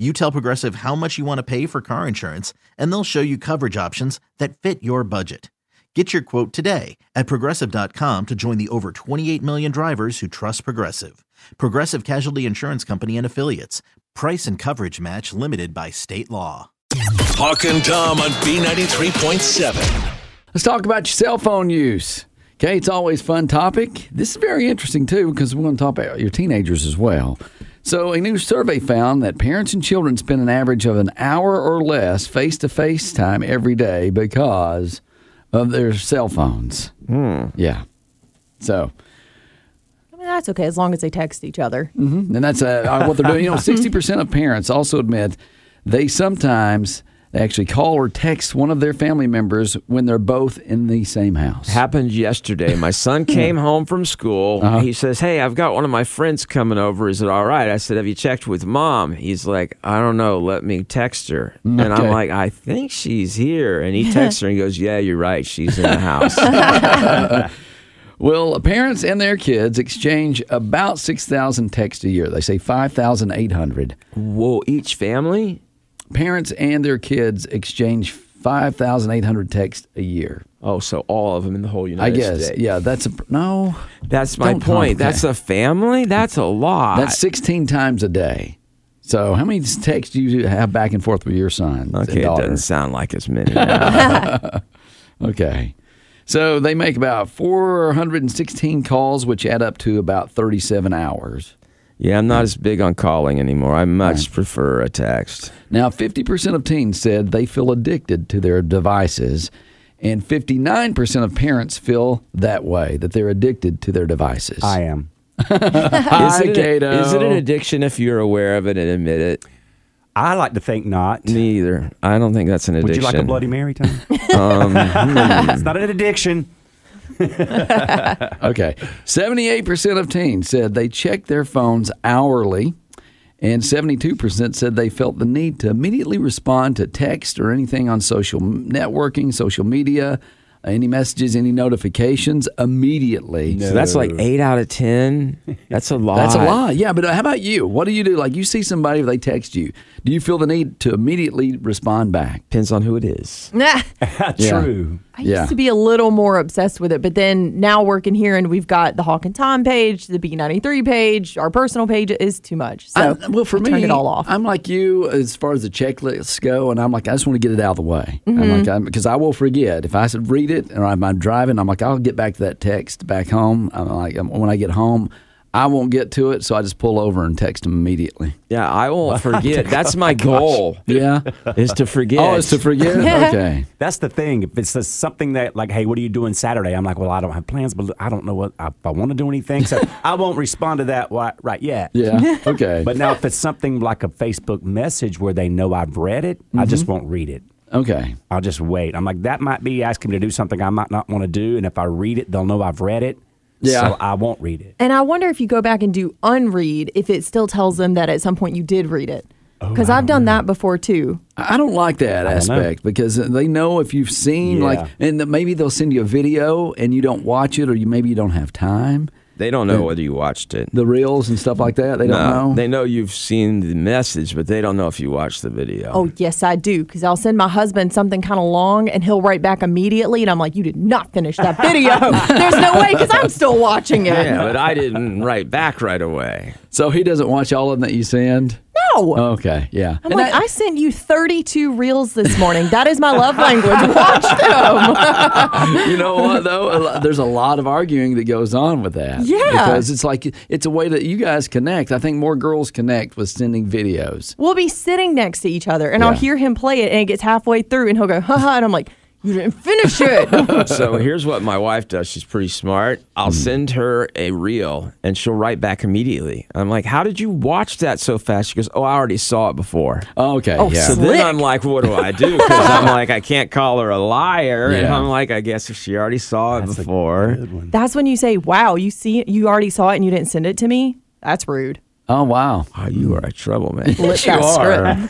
You tell Progressive how much you want to pay for car insurance, and they'll show you coverage options that fit your budget. Get your quote today at progressive.com to join the over 28 million drivers who trust Progressive. Progressive Casualty Insurance Company and Affiliates. Price and coverage match limited by state law. Hawk and Tom on B93.7. Let's talk about your cell phone use. Okay, it's always a fun topic. This is very interesting too because we're going to talk about your teenagers as well. So, a new survey found that parents and children spend an average of an hour or less face to face time every day because of their cell phones. Yeah. So, I mean, that's okay as long as they text each other. and that's uh, what they're doing. You know, 60% of parents also admit they sometimes actually call or text one of their family members when they're both in the same house. happened yesterday. My son came home from school. Uh-huh. He says, "Hey, I've got one of my friends coming over. Is it all right?" I said, "Have you checked with mom?" He's like, "I don't know. Let me text her." And I'm like, "I think she's here." And he texts her and goes, "Yeah, you're right. She's in the house." Well, parents and their kids exchange about 6,000 texts a year. They say 5,800. Whoa, each family? Parents and their kids exchange 5,800 texts a year. Oh, so all of them in the whole United I guess. States. Yeah, that's a no. That's my point. That's a family. That's a lot. That's 16 times a day. So, how many texts do you have back and forth with your son? okay. It doesn't sound like as many. Okay. So, they make about 416 calls, which add up to about 37 hours. Yeah, I'm not as big on calling anymore. I much prefer a text. Now, 50% of teens said they feel addicted to their devices, and 59% of parents feel that way, that they're addicted to their devices. I am. Is, it Cato. is it an addiction if you're aware of it and admit it? I like to think not. Neither. I don't think that's an addiction. Would you like a Bloody Mary, Tom? Um, it's not an addiction. Okay. 78% of teens said they check their phones hourly, and 72% said they felt the need to immediately respond to text or anything on social networking, social media, any messages, any notifications immediately. so that's like eight out of ten. That's a lot. That's a lot. Yeah, but uh, how about you? What do you do? Like you see somebody, they text you. Do you feel the need to immediately respond back? Depends on who it is. Nah. True. I Yeah. used to be a little more obsessed with it, but then now working here and we've got the Hawk and Tom page, the B93 page, our personal page is too much. So I- well, for I me, turned it all off. I'm like you as far as the checklists go, and I'm like, I just want to get it out of the way. Mm-hmm. I'm like, because I will forget if I said read it, or I'm, I'm driving, I'm like, I'll get back to that text back home. I'm like, um, when I get home, I won't get to it, so I just pull over and text them immediately. Yeah, I won't forget. That's my goal. Yeah. Is to forget. oh, it's to forget. Okay. That's the thing. If it's something that, like, hey, what are you doing Saturday? I'm like, well, I don't have plans, but I don't know what if I want to do anything. So I won't respond to that right, right yet. Yeah. Okay. But now, if it's something like a Facebook message where they know I've read it, I just Mm-hmm. won't read it. okay. I'll just wait. I'm like, that might be asking me to do something I might not want to do. And if I read it, they'll know I've read it. Yeah. So I won't read it. and I wonder if you go back and do unread, if it still tells them that at some point you did read it. Oh, because I've done that before too. I don't like that don't know. aspect because they know if you've seen Yeah. like, and maybe they'll send you a video and you don't watch it, or you maybe you don't have time. They don't know whether you watched it. The reels and stuff like that. They don't No, know. They know you've seen the message, but they don't know if you watched the video. Oh, yes, I do. Because I'll send my husband something kind of long and he'll write back immediately. And I'm like, you did not finish that video. There's no way because I'm still watching it. Yeah, but I didn't write back right away. So he doesn't watch all of them that you send. Wow. Oh, okay, yeah. I'm And like, that- I sent you 32 reels this morning. That is my love language. Watch them. you know what though? There's a lot of arguing that goes on with that. Yeah. because it's like it's a way that you guys connect. I think more girls connect with sending videos. we'll be sitting next to each other, and I'll hear him play it, and it gets halfway through, and he'll go, haha, and I'm like, you didn't finish it. so here's what my wife does. She's pretty smart. I'll send her a reel and she'll write back immediately. I'm like, How did you watch that so fast? She goes, Oh, I already saw it before. Oh, okay, Oh, yeah. So Slick. then I'm like, What do I do? Because I'm like, I can't call her a liar. And I'm like, I guess if she already saw it before. That's when you say, wow, you see, you already saw it, and you didn't send it to me. That's rude. Oh wow. Oh, you are a troublemaker. Flip that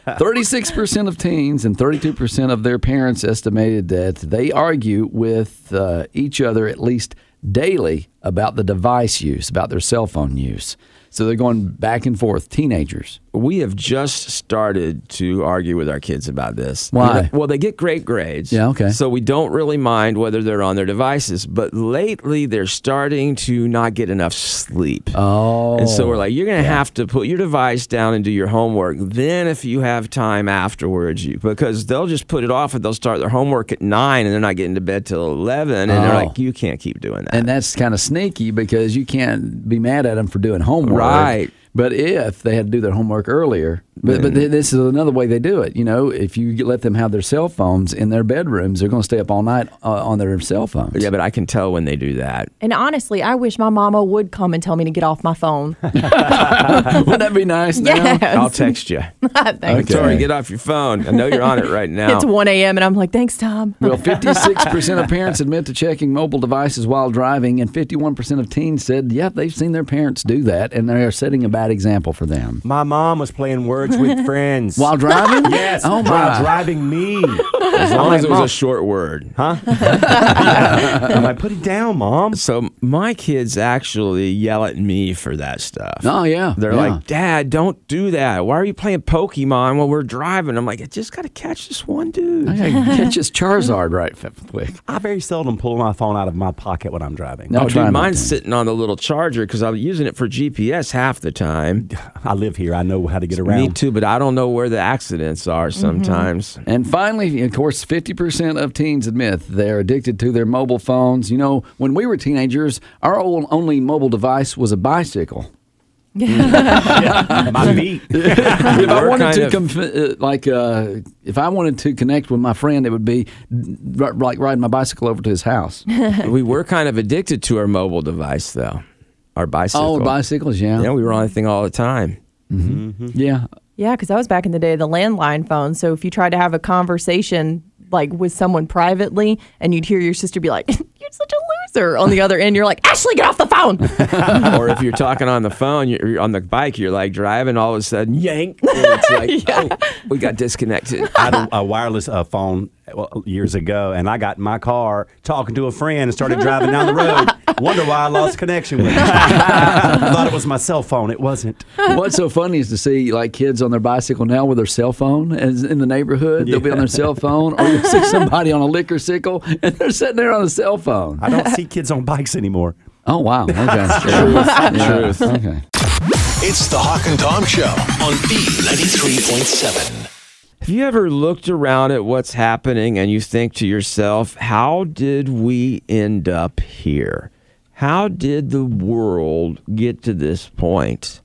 script. Thirty-six percent of teens and thirty-two percent of their parents estimated that they argue with uh, each other at least daily about the device use, about their cell phone use. So they're going back and forth. Teenagers. we have just started to argue with our kids about this. Why? Well, they get great grades. Yeah, okay. So we don't really mind whether they're on their devices, but lately they're starting to not get enough sleep. Oh, And so we're like, you're going to have to put your device down and do your homework. Then, if you have time afterwards, you because they'll just put it off and they'll start their homework at nine and they're not getting to bed till eleven, and they're Oh. like, you can't keep doing that. And that's kind of sneaky because you can't be mad at them for doing homework. Right right. But if they had to do their homework earlier, but, but this is another way they do it. You know, if you let them have their cell phones in their bedrooms, they're going to stay up all night uh, on their cell phones. yeah, but I can tell when they do that. And honestly, I wish my mama would come and tell me to get off my phone. Wouldn't that be nice? Now? I'll text you. Thanks. Okay. Tori, get off your phone. I know you're on it right now. It's 1 a.m. and I'm like, thanks, Tom. Well, 56% of parents admit to checking mobile devices while driving, and 51% of teens said, yeah, they've seen their parents do that, and they are setting a bad example for them. My mom was playing words with friends. While driving? yes, Oh, while my. driving me. As long like, as it was "Mom." a short word. Huh? I'm like, put it down, mom. So my kids actually yell at me for that stuff. Oh, yeah. They're yeah. like, Dad, don't do that. Why are you playing Pokemon while we're driving? I'm like, I just got to catch this one dude. I gotta catch this Charizard right f- quick. I very seldom pull my phone out of my pocket when I'm driving. No, Oh, try dude, mine's sitting on the little charger because I'm using it for GPS half the time. I live here. I know how to get around. Me too, but I don't know where the accidents are sometimes. And finally, of course, 50% of teens admit they're addicted to their mobile phones. You know, when we were teenagers, our old only mobile device was a bicycle. My feet. if I wanted kind to, of- conf- uh, like, uh, if I wanted to connect with my friend, it would be r- like riding my bicycle over to his house. we were kind of addicted to our mobile device, though. Our bicycle. oh, bicycles, yeah, Yeah, we were on the thing all the time. yeah. Yeah, because that was back in the day, of the landline phone. So if you tried to have a conversation like with someone privately and you'd hear your sister be like, You're such a loser on the other end, you're like, Ashley, get off the phone. or if you're talking on the phone, you're you're on the bike, you're like driving, all of a sudden, yank, and it's like, oh, we got disconnected. I had a, a wireless uh, phone years ago, and I got in my car talking to a friend and started driving down the road. Wonder why I lost connection with it. I thought it was my cell phone. It wasn't. What's so funny is to see like kids on their bicycle now with their cell phone as in the neighborhood. They'll be on their cell phone, or you'll see somebody on a liquor sickle and they're sitting there on a cell phone. I don't see kids on bikes anymore. Oh wow! Okay, truth, Truth. Okay. It's the Hawk and Tom Show on B93.7. Have you ever looked around at what's happening and you think to yourself, how did we end up here? How did the world get to this point?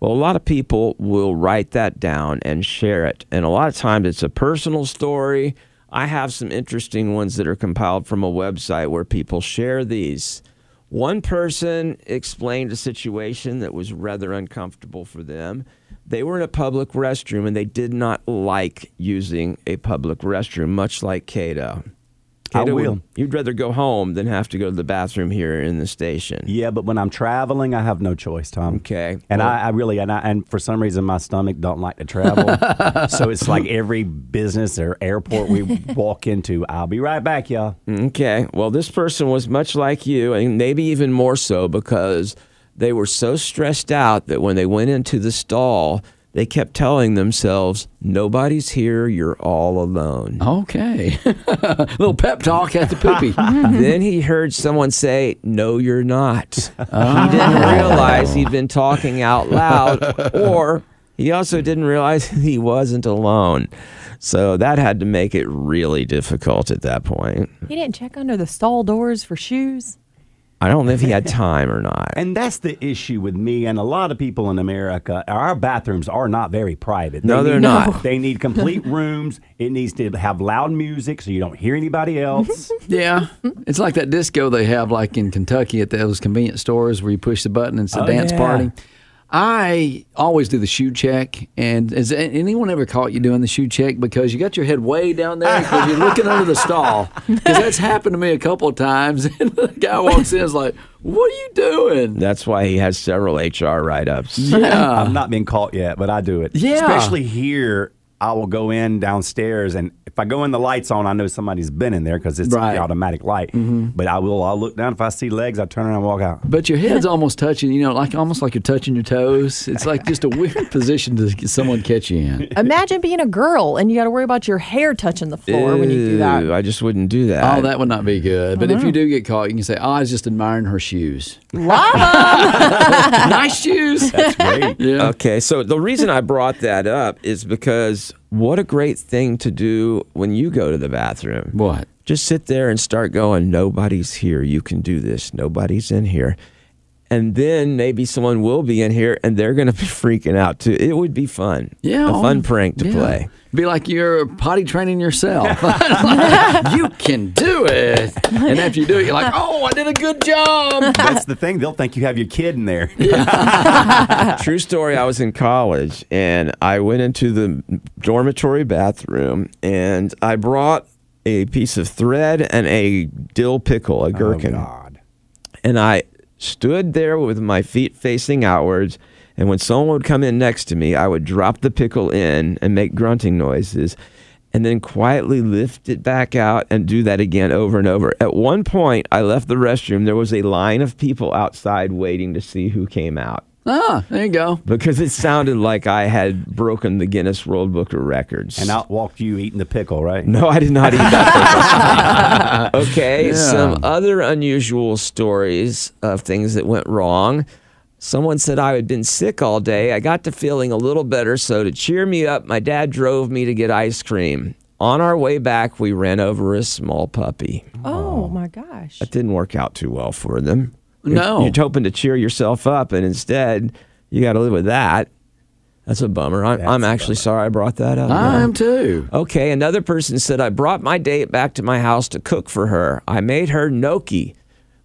Well, a lot of people will write that down and share it. And a lot of times it's a personal story. I have some interesting ones that are compiled from a website where people share these. One person explained a situation that was rather uncomfortable for them. They were in a public restroom and they did not like using a public restroom, much like Cato. I will. you'd rather go home than have to go to the bathroom here in the station. Yeah, but when I'm traveling, I have no choice, Tom. Okay. And Well- I, I really and I, and for some reason my stomach don't like to travel, so it's like every business or airport we walk into, I'll be right back, y'all. Okay. Well, this person was much like you, and maybe even more so because they were so stressed out that when they went into the stall, they kept telling themselves, Nobody's here, you're all alone. Okay. little pep talk at the poopy. Mm-hmm. then he heard someone say, No, you're not. He ah. didn't realize he'd been talking out loud, or He also didn't realize he wasn't alone. So that had to make it really difficult at that point. He didn't check under the stall doors for shoes. I don't know if he had time or not. And that's the issue with me and a lot of people in America. Our bathrooms are not very private. No, they're need- not. They need complete rooms. It needs to have loud music so you don't hear anybody else. Yeah, it's like that disco they have, like in Kentucky at those convenience stores where you push the button and it's a Oh, dance yeah. party. I always do the shoe check, and has anyone ever caught you doing the shoe check because you got your head way down there because you're looking under the stall? Because that's happened to me a couple of times, and the guy walks in and is like, "What are you doing?" That's why he has several HR write ups. Yeah, I've not been caught yet, but I do it. Yeah. Especially here, I will go in downstairs, and if I go in the lights on, I know somebody's been in there because it's Right. the automatic light. Mm-hmm. But I will. I'll look down. If I see legs, I turn around and walk out. but your head's almost touching, you know, like almost like you're touching your toes. It's like just a weird position to get someone catch you in. Imagine being a girl and you got to worry about your hair touching the floor when you do that. I just wouldn't do that. Oh, that would not be good. But if uh-huh. you do get caught, you can say, "Oh, I was just admiring her shoes. Lava! nice shoes." That's great. Yeah. Okay, so the reason I brought that up is because what a great thing to do when you go to the bathroom. What? Just sit there and start going, nobody's here. You can do this. Nobody's in here. And then maybe someone will be in here and they're going to be freaking out too. It would be fun. Yeah. A fun oh, prank to yeah. play. Be like you're potty training yourself. you can do it. And after you do it, you're like, oh, I did a good job. That's the thing. They'll think you have your kid in there. True story. I was in college and I went into the dormitory bathroom and I brought a piece of thread and a dill pickle, a oh, gherkin. Oh, God. and I stood there with my feet facing outwards. And when someone would come in next to me, I would drop the pickle in and make grunting noises, and then quietly lift it back out and do that again over and over. At one point, I left the restroom. There was a line of people outside waiting to see who came out Ah, there you go. because it sounded like I had broken the Guinness World Book of Records. And out walked you eating the pickle, right? No, I did not eat that. pickle. okay, Yeah. some other unusual stories of things that went wrong. Someone said I had been sick all day. I got to feeling a little better, so to cheer me up, my dad drove me to get ice cream. On our way back, we ran over a small puppy. oh my gosh. That didn't work out too well for them. You're- No. You're hoping to cheer yourself up, and instead, you got to live with that. That's a bummer. I'm, I'm That's a actually sorry I brought that up. I am too. Okay, another person said, I brought my date back to my house to cook for her. I made her gnocchi,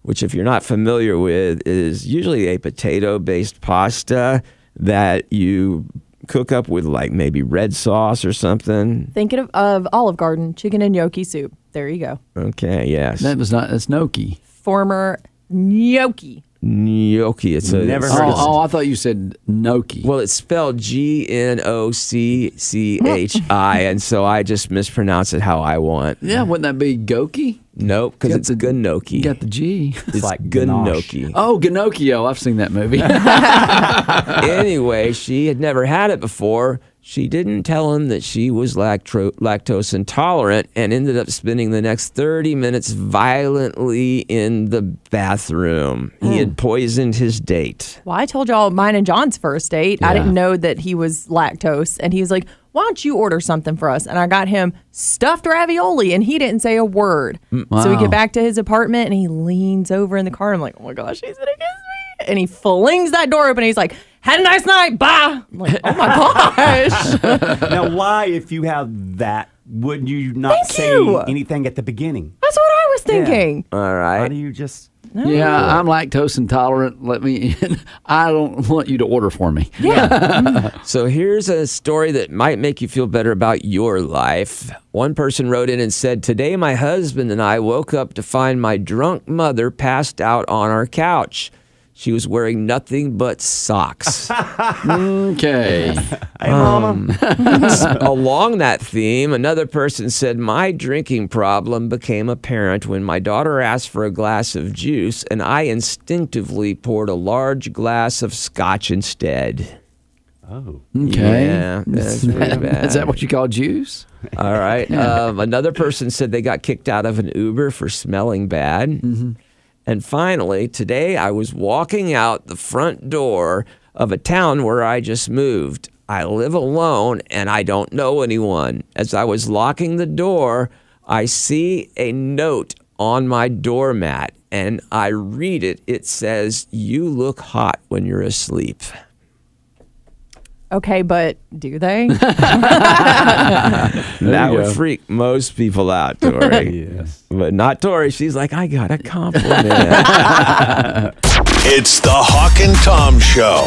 which, if you're not familiar with, is usually a potato based pasta that you cook up with like maybe red sauce or something. Thinking of, of Olive Garden chicken and gnocchi soup. There you go. Okay, yes. That was not, that's Noki. Former gnocchi. gnocchi. It's a, Never it's- heard Oh, of it. oh, I thought you said Noki. Well, it's spelled G N O C C H I, and so I just mispronounce it how I want. yeah, wouldn't that be Goki? Nope, because Got it's the- gnocchi. You got the G. it's like gnocchi. Oh, Ginocchio. I've seen that movie. anyway, she had never had it before. She didn't tell him that she was lactro- lactose intolerant and ended up spending the next 30 minutes violently in the bathroom. He had hmm. poisoned his date. Well, I told y'all mine and John's first date. I didn't know that he was lactose. And he was like, why don't you order something for us? And I got him stuffed ravioli and he didn't say a word. So we get back to his apartment and he leans over in the car. I'm like, oh my gosh, he's going to kiss. And he flings that door open. And he's like, had a nice night. Bye. I'm like, oh my gosh. now, why, if you have that, wouldn't you not Thank say you. anything at the beginning? That's what I was thinking. All right, Why do you just? yeah, I'm lactose intolerant. Let me in. I don't want you to order for me. Yeah. Mm-hmm. so here's a story that might make you feel better about your life. One person wrote in and said, Today my husband and I woke up to find my drunk mother passed out on our couch. She was wearing nothing but socks. Okay. Hey, mama. Along that theme, another person said, My drinking problem became apparent when my daughter asked for a glass of juice, and I instinctively poured a large glass of scotch instead. oh. Okay. Yeah, that's pretty bad. Is that what you call juice? All right. Um, another person said they got kicked out of an Uber for smelling bad. Mm-hmm. And finally, today I was walking out the front door of a town where I just moved. I live alone and I don't know anyone. As I was locking the door, I see a note on my doormat and I read it. It says, You look hot when you're asleep. Okay, but do they? that would go. freak most people out, Tori. Yes. But not Tori. She's like, I got a compliment. It's the Hawk and Tom Show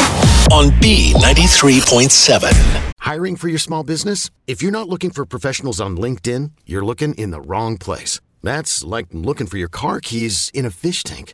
on B93.7. Hiring for your small business? If you're not looking for professionals on LinkedIn, you're looking in the wrong place. That's like looking for your car keys in a fish tank.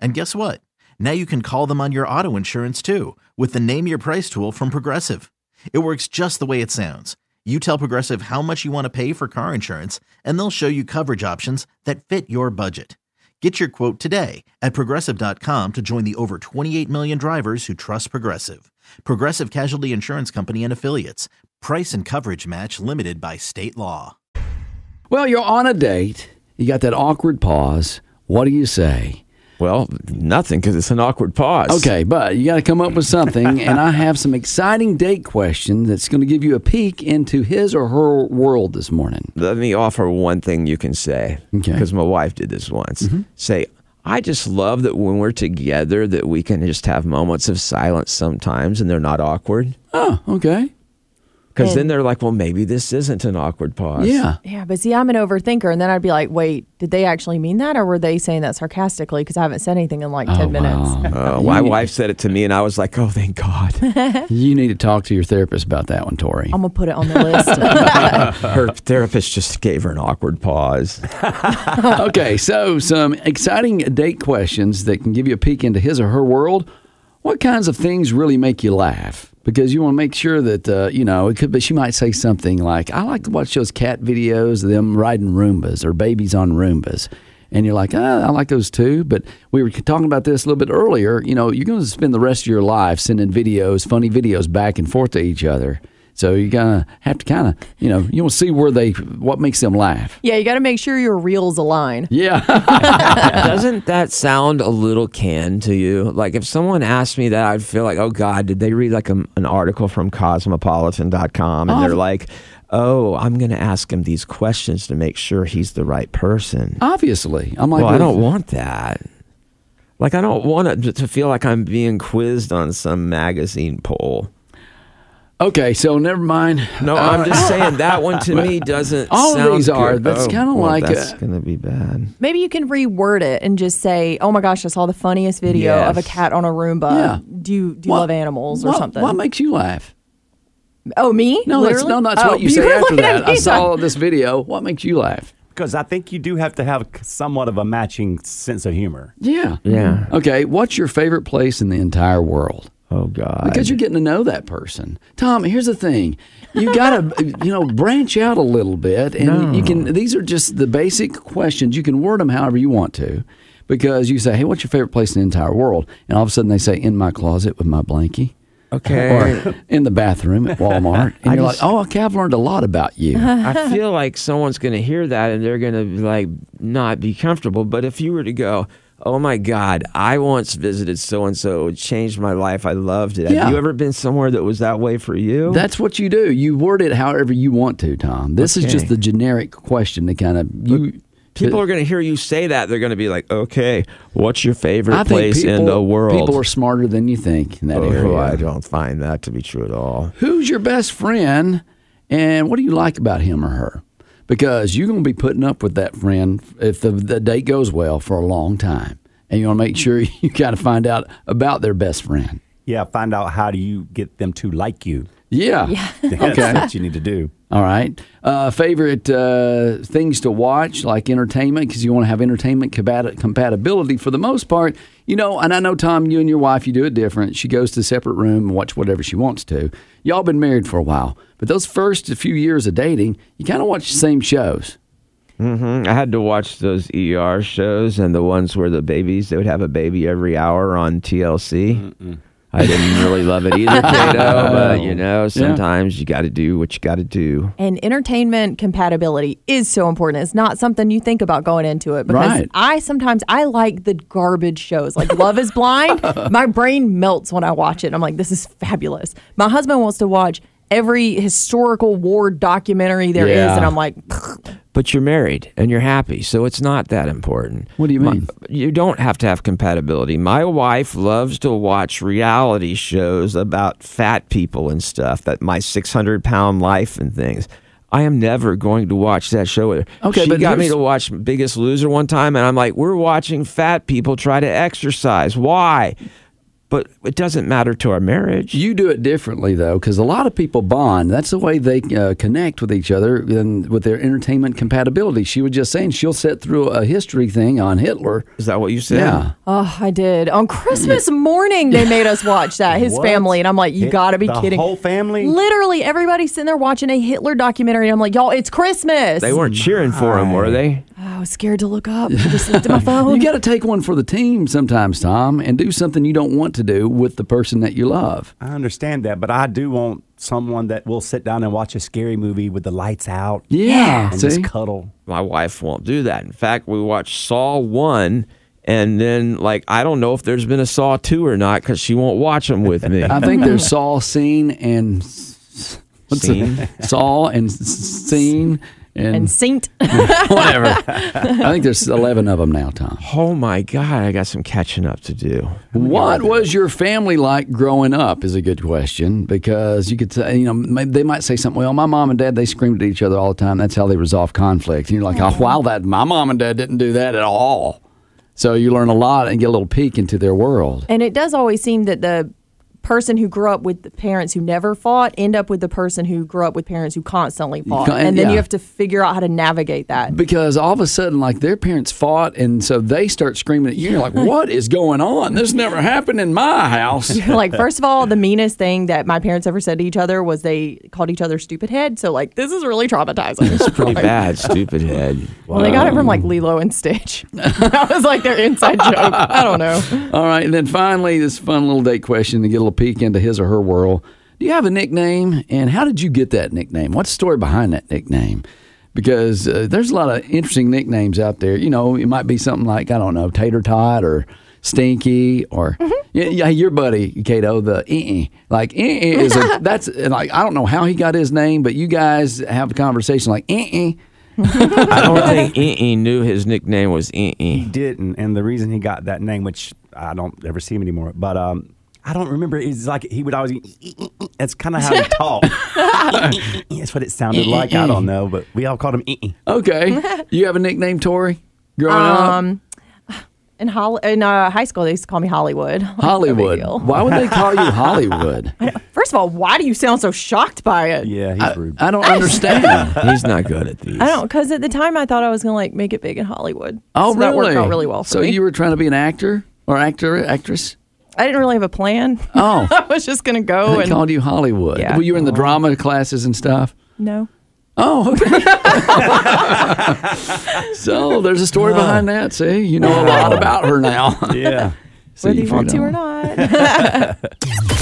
And guess what? Now you can call them on your auto insurance too with the Name Your Price tool from Progressive. It works just the way it sounds. You tell Progressive how much you want to pay for car insurance, and they'll show you coverage options that fit your budget. Get your quote today at progressive.com to join the over 28 million drivers who trust Progressive. Progressive Casualty Insurance Company and Affiliates. Price and coverage match limited by state law. Well, you're on a date. You got that awkward pause. What do you say? Well, nothing because it's an awkward pause. Okay, but you got to come up with something, and I have some exciting date questions that's going to give you a peek into his or her world this morning. Let me offer one thing you can say. Okay. Because my wife did this once. Mm-hmm. Say, I just love that when we're together that we can just have moments of silence sometimes and they're not awkward. Oh, okay. Because then they're like, well, maybe this isn't an awkward pause. Yeah. yeah, but see, I'm an overthinker, and then I'd be like, wait, did they actually mean that, or were they saying that sarcastically? Because I haven't said anything in like ten minutes. Uh, my wife said it to me, and I was like, oh, thank God. You need to talk to your therapist about that one, Tori. I'm gonna put it on the list. Her therapist just gave her an awkward pause. okay, so some exciting date questions that can give you a peek into his or her world. What kinds of things really make you laugh? Because you want to make sure that uh, you know it could. But she might say something like, "I like to watch those cat videos of them riding Roombas or babies on Roombas," and you're like, ah, "I like those too." But we were talking about this a little bit earlier. You know, you're going to spend the rest of your life sending videos, funny videos, back and forth to each other. So you're gonna have to kind of, you know, you want to see where they, what makes them laugh. yeah, you got to make sure your reels align. Yeah. Doesn't that sound a little canned to you? Like if someone asked me that, I'd feel like, oh God, did they read like a, an article from cosmopolitan.com and oh, they're like, oh, I'm going to ask him these questions to make sure he's the right person. Obviously, I'm like, well, I don't want that. Like I don't want to, to feel like I'm being quizzed on some magazine poll. Okay, so never mind. No, Uh, I'm just saying that one to me doesn't. All of sound these are. good. That's Oh, kinda well, like that's a- gonna be bad. Maybe you can reword it and just say, "Oh my gosh, I saw the funniest video of a cat on a Roomba. Yeah. Do you do you What- love animals or what, something?" What makes you laugh? oh, me? No, that's, no, that's Oh, what you say after that. I saw this video. What makes you laugh? Because I think you do have to have somewhat of a matching sense of humor. Yeah. Yeah. Okay, what's your favorite place in the entire world? Oh God. Because you're getting to know that person. Tom, here's the thing. You got to, you know, branch out a little bit. And you can, these are just the basic questions. You can word them however you want to. Because you say, hey, what's your favorite place in the entire world? And all of a sudden they say, in my closet with my blankie. okay. Or in the bathroom at Walmart. And I you're just- like, oh, okay, I've learned a lot about you. I feel like someone's going to hear that and they're going to like not be comfortable. But if you were to go, oh my God, I once visited so and so, it changed my life. I loved it. Yeah. Have you ever been somewhere that was that way for you? That's what you do. You word it however you want to, Tom. This is just the generic question to kind of you. People are going to hear you say that. They're going to be like, okay, what's your favorite place people, in the world? people are smarter than you think in that oh, area. I don't find that to be true at all. Who's your best friend, and what do you like about him or her? Because you're going to be putting up with that friend if the, the date goes well for a long time, and you want to make sure you kind of find out about their best friend. Yeah, find out how do you get them to like you. Yeah. That's Okay. what you need to do. All right. Uh, favorite uh, things to watch, like entertainment, because you want to have entertainment compat- compatibility. For the most part, You know, and I know Tom, you and your wife, you do it different. She goes to a separate room and watch whatever she wants to. Y'all been married for a while, but those first few years of dating, you kind of watch the same shows. I had to watch those ER shows and the ones where the babies they would have a baby every hour on TLC. I didn't really love it either, Kato, but you know, sometimes you got to do what you got to do. And entertainment compatibility is so important. It's not something you think about going into it because Right. I sometimes I like the garbage shows like Love is Blind. My brain melts when I watch it. I'm like, this is fabulous. My husband wants to watch every historical war documentary there is, Yeah. and I'm like, But you're married and you're happy, so it's not that important. What do you My- mean? you don't have to have compatibility. My wife loves to watch reality shows about fat people and stuff, that my 600 pound life and things. I am never going to watch that show with her. Okay, she but got me to watch Biggest Loser one time, and I'm like, we're watching fat people try to exercise. Why? But it doesn't matter to our marriage. You do it differently though, because a lot of people bond. That's the way they uh, connect with each other and with their entertainment compatibility. She was just saying she'll sit through a history thing on Hitler. Is that what you said? Yeah. oh, I did on Christmas morning. They made us watch that. His What? family, and I'm like, you It- got to be the kidding. whole family? Literally, everybody's sitting there watching a Hitler documentary. And I'm like, y'all, it's Christmas. They weren't cheering for him, were they? I was scared to look up. I just looked at my phone. You got to take one for the team sometimes, Tom, and do something you don't want to do with the person that you love. I understand that, but I do want someone that will sit down and watch a scary movie with the lights out Yeah. and See? just cuddle. my wife won't do that. In fact, we watched Saw 1 and then like I don't know if there's been a Saw 2 or not cuz she won't watch them with me. I think there's Saw scene and what's Scene? it? Saul and s- scene and, and Saint. whatever. I think there's 11 of them now, Tom. oh my god, I got some catching up to do. What was your family like growing up? Is a good question because you could say, you know, they might say something. Well, my mom and dad they screamed at each other all the time. That's how they resolve conflict. And you're like, oh, wow, that my mom and dad didn't do that at all. So you learn a lot and get a little peek into their world. And it does always seem that the person who grew up with the parents who never fought end up with the person who grew up with parents who constantly fought. con- And then yeah. you have to figure out how to navigate that. Because all of a sudden, like their parents fought, and so they start screaming at you. You're like, "What is going on? This never happened in my house." like, first of all, the meanest thing that my parents ever said to each other was they called each other stupid head. So, like, this is really traumatizing. It's pretty bad, stupid head. Well, they got it from like Lilo and Stitch. that was like their inside joke. I don't know. All right, and then finally, this fun little date question to get a little peek into his or her world. Do you have a nickname, and how did you get that nickname? What's the story behind that nickname? Because uh, there's a lot of interesting nicknames out there. You know, it might be something like I don't know, Tater Tot or Stinky or yeah, yeah, your buddy Kato, the eh like eh is a, that's and, like I don't know how he got his name, but you guys have a conversation like eh. I don't think E knew his nickname was E. He didn't, and the reason he got that name, which I don't ever see him anymore, but um, I don't remember. It's like he would always. That's kind of how he talked. That's what it sounded like. I don't know, but we all called him. Okay, you have a nickname, Tori, growing up. Um, in Hol- in uh, high school, they used to call me Hollywood. Like, no Hollywood. Why would they call you Hollywood? First of all, why do you sound so shocked by it? Yeah, he's I, rude. I don't understand. He's not good at these. I don't, because at the time I thought I was gonna like make it big in Hollywood. Oh, so really? That worked out really well for so me. you were trying to be an actor or actor, actress? I didn't really have a plan. Oh, I was just gonna go they and called you Hollywood. Yeah. Were you in the drama classes and stuff? no. Oh, okay. so there's a story behind that. See, you know a lot about her now. yeah. See, Whether you want to or not.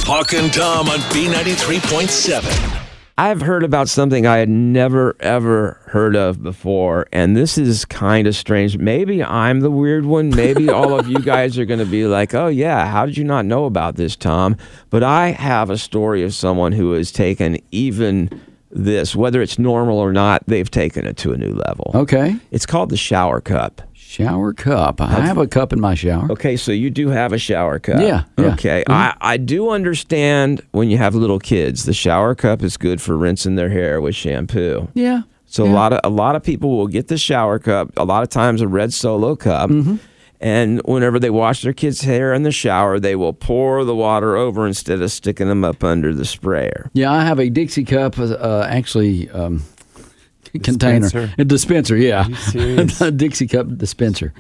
Hawk and Tom on B93.7. I've heard about something I had never ever heard of before, and this is kind of strange. Maybe I'm the weird one. Maybe all of you guys are going to be like, "Oh yeah, how did you not know about this, Tom?" But I have a story of someone who has taken even this, whether it's normal or not, they've taken it to a new level. Okay. It's called the shower cup. Shower cup. I have a cup in my shower. Okay, so you do have a shower cup. Yeah, yeah. Okay. I, I do understand when you have little kids, the shower cup is good for rinsing their hair with shampoo. Yeah. So a lot of a lot of people will get the shower cup, a lot of times a red solo cup. Mm-hmm. And whenever they wash their kids' hair in the shower, they will pour the water over instead of sticking them up under the sprayer. Yeah, I have a Dixie cup. Uh, actually, um, container, Dispenser? a dispenser. Yeah, you serious? a Dixie cup dispenser.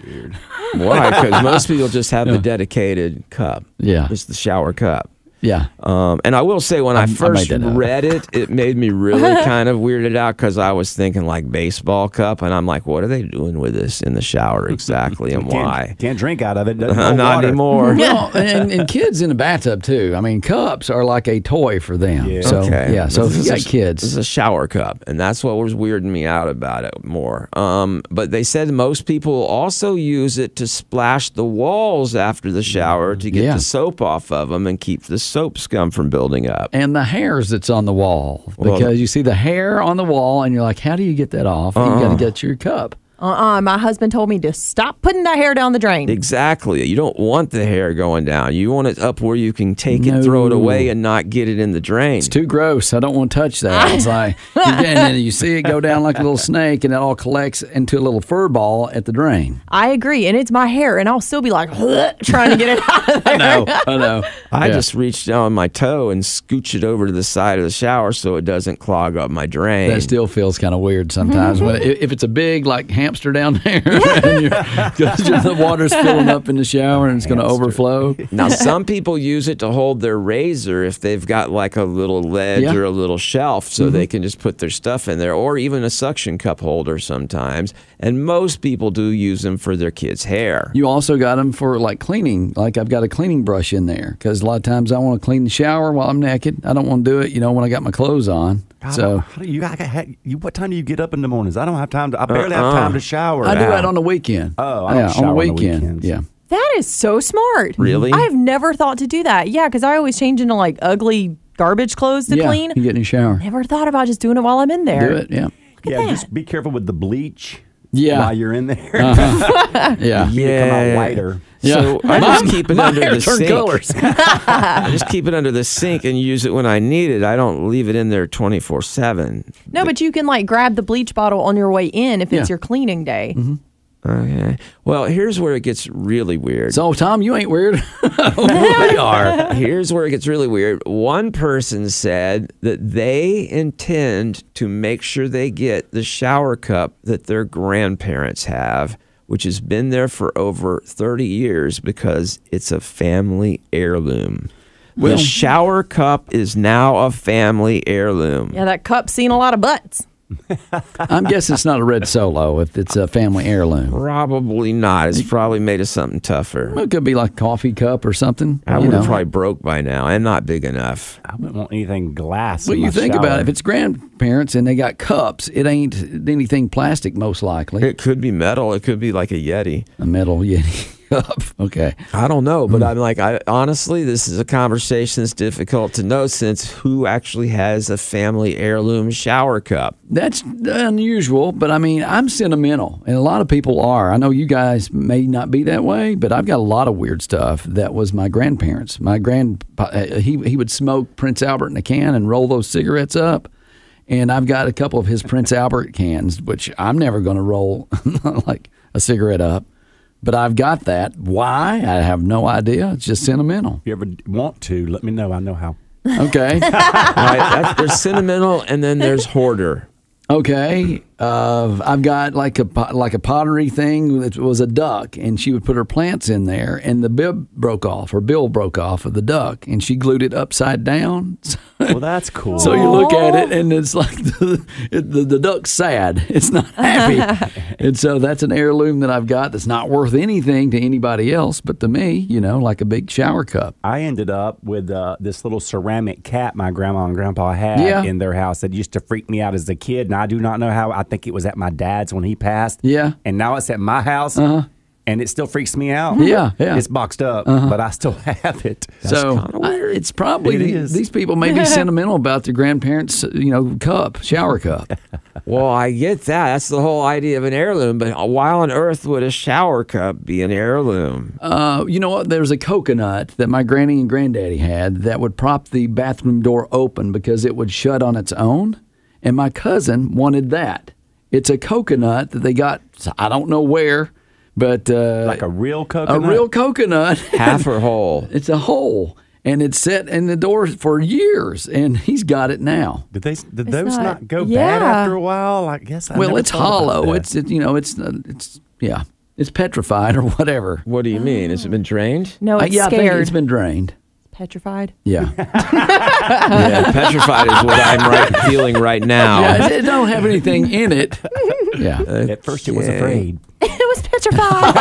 Why? Because most people just have the dedicated cup. Yeah. It's the shower cup. Yeah, Um, and I will say, when I, I first that up. read it, it made me really kind of weirded out because I was thinking like baseball cup, and I'm like, what are they doing with this in the shower exactly, and Can't- why? Can't drink out of it. doesn't hold not water. anymore. well, and, and kids in the bathtub too. I mean, cups are like a toy for them. Yeah. So Okay. yeah, so if This you is got a- This kids, is a shower cup, and that's what was weirding me out about it more. Um, but they said most people also use it to splash the walls after the shower to get Yeah. the soap off of them and keep the soap scum from building up. and the hairs that's on the wall Well, because you see the hair on the wall and you're like, how do you get that off? You've got to uh-uh. get your cup. Uh-uh. My husband told me to stop putting that hair down the drain. Exactly. You don't want the hair going down. You want it up where you can take it, throw it away, and not get it in the drain. It's too gross. I don't want to touch that. It's like, and then you see it go down like a little snake, and it all collects into a little fur ball at the drain. I agree, and it's my hair, and I'll still be like trying to get it out of there. I know. I know. I Yeah. just reach down my toe and scooch it over to the side of the shower so it doesn't clog up my drain. That still feels kind of weird sometimes. but i- if it's a big like hamster down there, and you're, 'cause the water's filling up in the shower and it's going to overflow. Now, some people use it to hold their razor if they've got like a little ledge Yeah. Mm-hmm. or a little shelf so they can just put their stuff in there, or even a suction cup holder sometimes. And most people do use them for their kids' hair. You also got them for like cleaning. Like I've got a cleaning brush in there because a lot of times I want to clean the shower while I'm naked. I don't want to do it, you know, when I got my clothes on. God, So how do you, I, got- you, what time do you get up in the mornings? I don't have time to. I barely have time to shower. I do that on the weekend. Oh, I don't yeah, on shower the on the weekend. weekends. yeah. That is so smart. Really? I have never thought to do that. Yeah, because I always change into like ugly garbage clothes to yeah, clean. You get in the shower. Never thought about just doing it while I'm in there. Do it. Yeah. Yeah, just be careful with the bleach. Yeah. while you're in there, Yeah. You come out whiter. So I just keep it my under hair the sink. colors. I just keep it under the sink and use it when I need it. I don't leave it in there 24 7. No, but you can like grab the bleach bottle on your way in if it's Yeah. Mm-hmm. your cleaning day. Okay. Well, here's where it gets really weird. so Tom, you ain't weird. we are. Here's where it gets really weird. One person said that they intend to make sure they get the shower cup that their grandparents have, which has been there for over 30 years because it's a family heirloom. the shower cup is now a family heirloom. Yeah, that cup's seen a lot of butts. I'm guessing it's not a red solo if it's a family heirloom. Probably not. It's probably made of something tougher. Well, it could be like a coffee cup or something. I you would have probably broke by now and not big enough. I wouldn't want anything glass. Well, in you my think shower. about it. If it's grandparents and they got cups, it ain't anything plastic, most likely. It could be metal. It could be like a Yeti. A metal Yeti cup. Okay. I don't know, Hmm. but I'm like, I honestly, this is a conversation that's difficult to know since who actually has a family heirloom shower cup? That's unusual, but I mean, I'm sentimental, and a lot of people are. I know you guys may not be that way, but I've got a lot of weird stuff that was my grandparents. My grand, uh, he he would smoke Prince Albert in a can and roll those cigarettes up, and I've got a couple of his Prince Albert cans, which I'm never going to roll like a cigarette up. But I've got that. Why? I have no idea. It's just sentimental. If you ever want to, let me know. I know how. Okay. Right? That's, there's sentimental, and then there's hoarder. Okay, uh, I've got like a like a pottery thing that was a duck, and she would put her plants in there, and the bib broke off, her bill broke off of the duck, and she glued it upside down. Well, that's cool. So you look at it, and it's like the it, the, the duck's sad; it's not happy, and so that's an heirloom that I've got that's not worth anything to anybody else, but to me, you know, like a big shower cup. I ended up with uh, this little ceramic cat my grandma and grandpa had Yeah. in their house that used to freak me out as a kid. And I do not know how. I think it was at my dad's when he passed. Yeah. Uh-huh. And now it's at my house. And it still freaks me out. Yeah, yeah. Uh-huh. It's boxed up, but I still have it. so I- it's probably It the- these people may be sentimental about their grandparents, you know, cup, shower cup. Well, I get that. That's the whole idea of an heirloom. But why on earth would a shower cup be an heirloom? Uh, you know what? There's a coconut that my granny and granddaddy had that would prop the bathroom door open because it would shut on its own. And my cousin wanted that. It's a coconut that they got, I don't know where, but uh, Like a real coconut. a real coconut. Half or whole? It's a hole. and it's set in the door for years, and he's got it now. Did they? Did those not- not, go yeah. bad after a while? I guess. I well, it's hollow. It's it, you know it's uh, it's yeah it's petrified or whatever. What do you mean? Has it been drained? No, Uh, it's yeah, I think scared. it's been drained. Petrified. Yeah, Yeah, petrified is what I'm right, feeling right now. yeah, it, it don't have anything in it. Yeah, At first, it was afraid. it was petrified.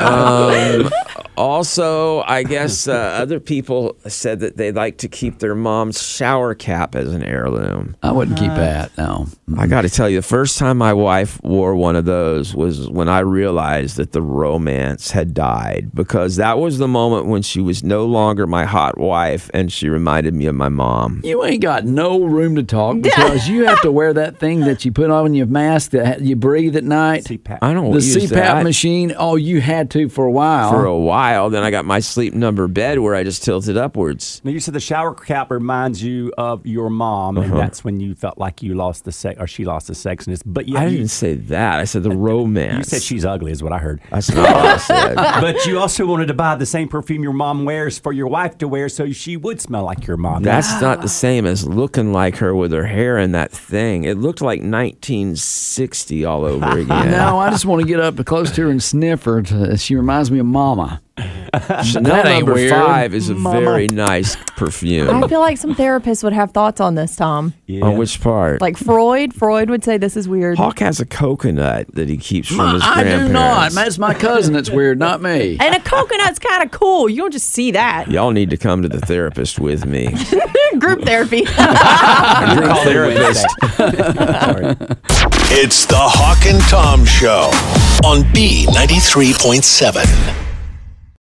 Um, Also, I guess uh, other people said that they like to keep their mom's shower cap as an heirloom. I wouldn't keep that. No, I got to tell you, the first time my wife wore one of those was when I realized that the romance had died because that was the moment when she was no longer my hot wife and she reminded me of my mom. you ain't got no room to talk because you have to wear that thing that you put on your mask that you breathe at night. CPAP. I don't the use CPAP that machine. Oh, you had to for a while. for a while. Then I got my sleep number bed where I just tilted upwards. Now you said the shower cap reminds you of your mom, Uh-huh. and that's when you felt like you lost the sex or she lost the sexiness. But yeah, I didn't say that. I said the romance. you said she's ugly, is what I heard. That's not what I said. but you also wanted to buy the same perfume your mom wears for your wife to wear, so she would smell like your mom. That's not the same as looking like her with her hair in that thing. It looked like 1960 all over again. No, I just want to get up close to her and sniff her. To, she reminds me of Mama. Chanel That ain't number weird. five is a very nice perfume. I feel like some therapists would have thoughts on this, Tom. Yeah. On which part? Like Freud, Freud would say this is weird. Hawk has a coconut that he keeps from his I do not. grandparents. That's my cousin. That's weird, not me. And a coconut's kind of cool. You don't just see that. Y'all need to come to the therapist with me. Group therapy. Group therapist. It's the Hawk and Tom Show on B93.7.